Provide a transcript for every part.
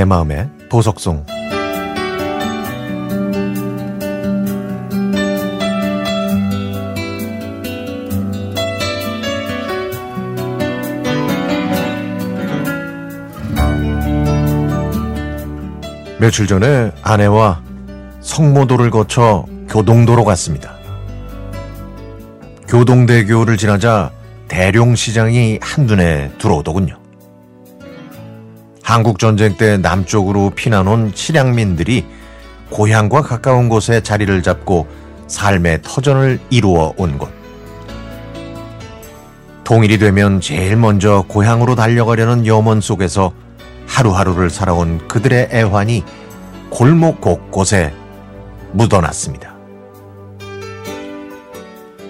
내 마음의 보석송 며칠 전에 아내와 성모도를 거쳐 교동도로 갔습니다. 교동대교를 지나자 대룡시장이 한눈에 들어오더군요. 한국전쟁 때 남쪽으로 피난 온 실향민들이 고향과 가까운 곳에 자리를 잡고 삶의 터전을 이루어 온 곳. 통일이 되면 제일 먼저 고향으로 달려가려는 염원 속에서 하루하루를 살아온 그들의 애환이 골목 곳곳에 묻어났습니다.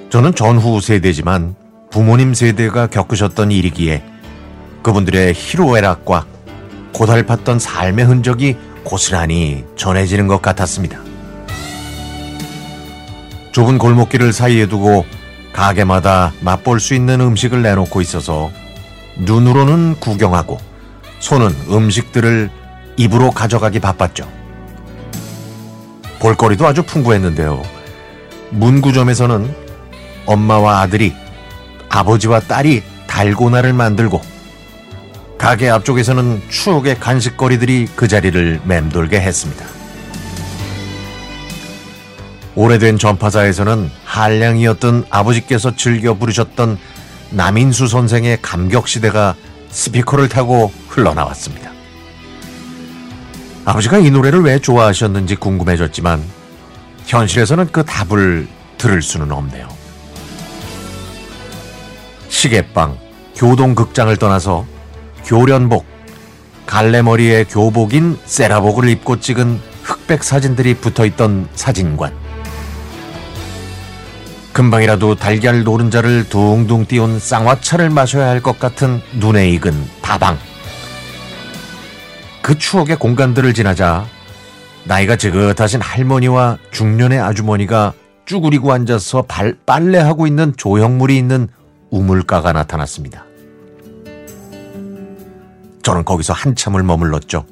저는 전후 세대지만 부모님 세대가 겪으셨던 일이기에 그분들의 희로애락과 고달팠던 삶의 흔적이 고스란히 전해지는 것 같았습니다. 좁은 골목길을 사이에 두고 가게마다 맛볼 수 있는 음식을 내놓고 있어서 눈으로는 구경하고 손은 음식들을 입으로 가져가기 바빴죠. 볼거리도 아주 풍부했는데요. 문구점에서는 엄마와 아들이 아버지와 딸이 달고나를 만들고 가게 앞쪽에서는 추억의 간식거리들이 그 자리를 맴돌게 했습니다. 오래된 전파사에서는 한량이었던 아버지께서 즐겨 부르셨던 남인수 선생의 감격시대가 스피커를 타고 흘러나왔습니다. 아버지가 이 노래를 왜 좋아하셨는지 궁금해졌지만 현실에서는 그 답을 들을 수는 없네요. 시계방, 교동극장을 떠나서 교련복, 갈래머리에 교복인 세라복을 입고 찍은 흑백 사진들이 붙어 있던 사진관. 금방이라도 달걀 노른자를 둥둥 띄운 쌍화차를 마셔야 할 것 같은 눈에 익은 다방. 그 추억의 공간들을 지나자 나이가 지긋하신 할머니와 중년의 아주머니가 쭈그리고 앉아서 발, 빨래하고 있는 조형물이 있는 우물가가 나타났습니다. 저는 거기서 한참을 머물렀죠.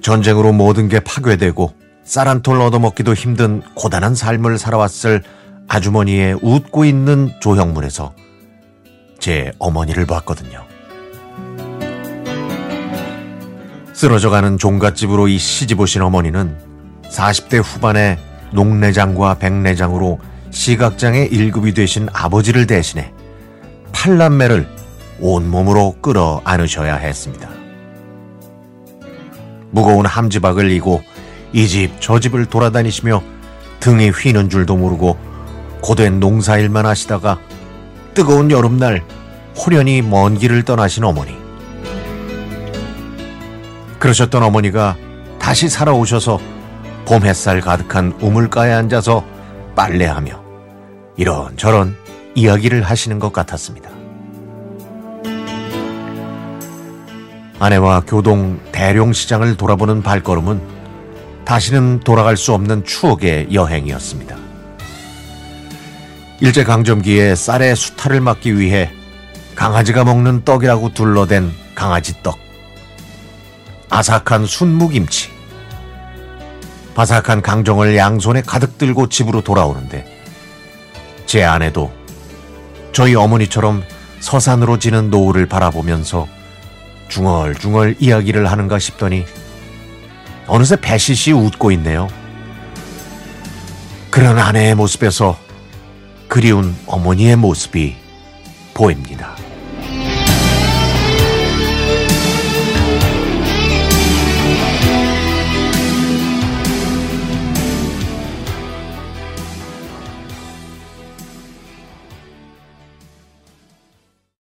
전쟁으로 모든 게 파괴되고 쌀 한 톨 얻어먹기도 힘든 고단한 삶을 살아왔을 아주머니의 웃고 있는 조형물에서 제 어머니를 봤거든요. 쓰러져가는 종갓집으로 이 시집 오신 어머니는 40대 후반에 농내장과 백내장으로 시각장애 1급이 되신 아버지를 대신해 팔남매를 온몸으로 끌어 안으셔야 했습니다. 무거운 함지박을 이고 이 집 저 집을 돌아다니시며 등이 휘는 줄도 모르고 고된 농사일만 하시다가 뜨거운 여름날 호련히 먼 길을 떠나신 어머니. 그러셨던 어머니가 다시 살아오셔서 봄 햇살 가득한 우물가에 앉아서 빨래하며 이런저런 이야기를 하시는 것 같았습니다. 아내와 교동 대룡시장을 돌아보는 발걸음은 다시는 돌아갈 수 없는 추억의 여행이었습니다. 일제강점기에 쌀의 수탈을 막기 위해 강아지가 먹는 떡이라고 둘러댄 강아지 떡. 아삭한 순무김치. 바삭한 강정을 양손에 가득 들고 집으로 돌아오는데 제 아내도 저희 어머니처럼 서산으로 지는 노을을 바라보면서 중얼중얼 이야기를 하는가 싶더니 어느새 배시시 웃고 있네요. 그런 아내의 모습에서 그리운 어머니의 모습이 보입니다.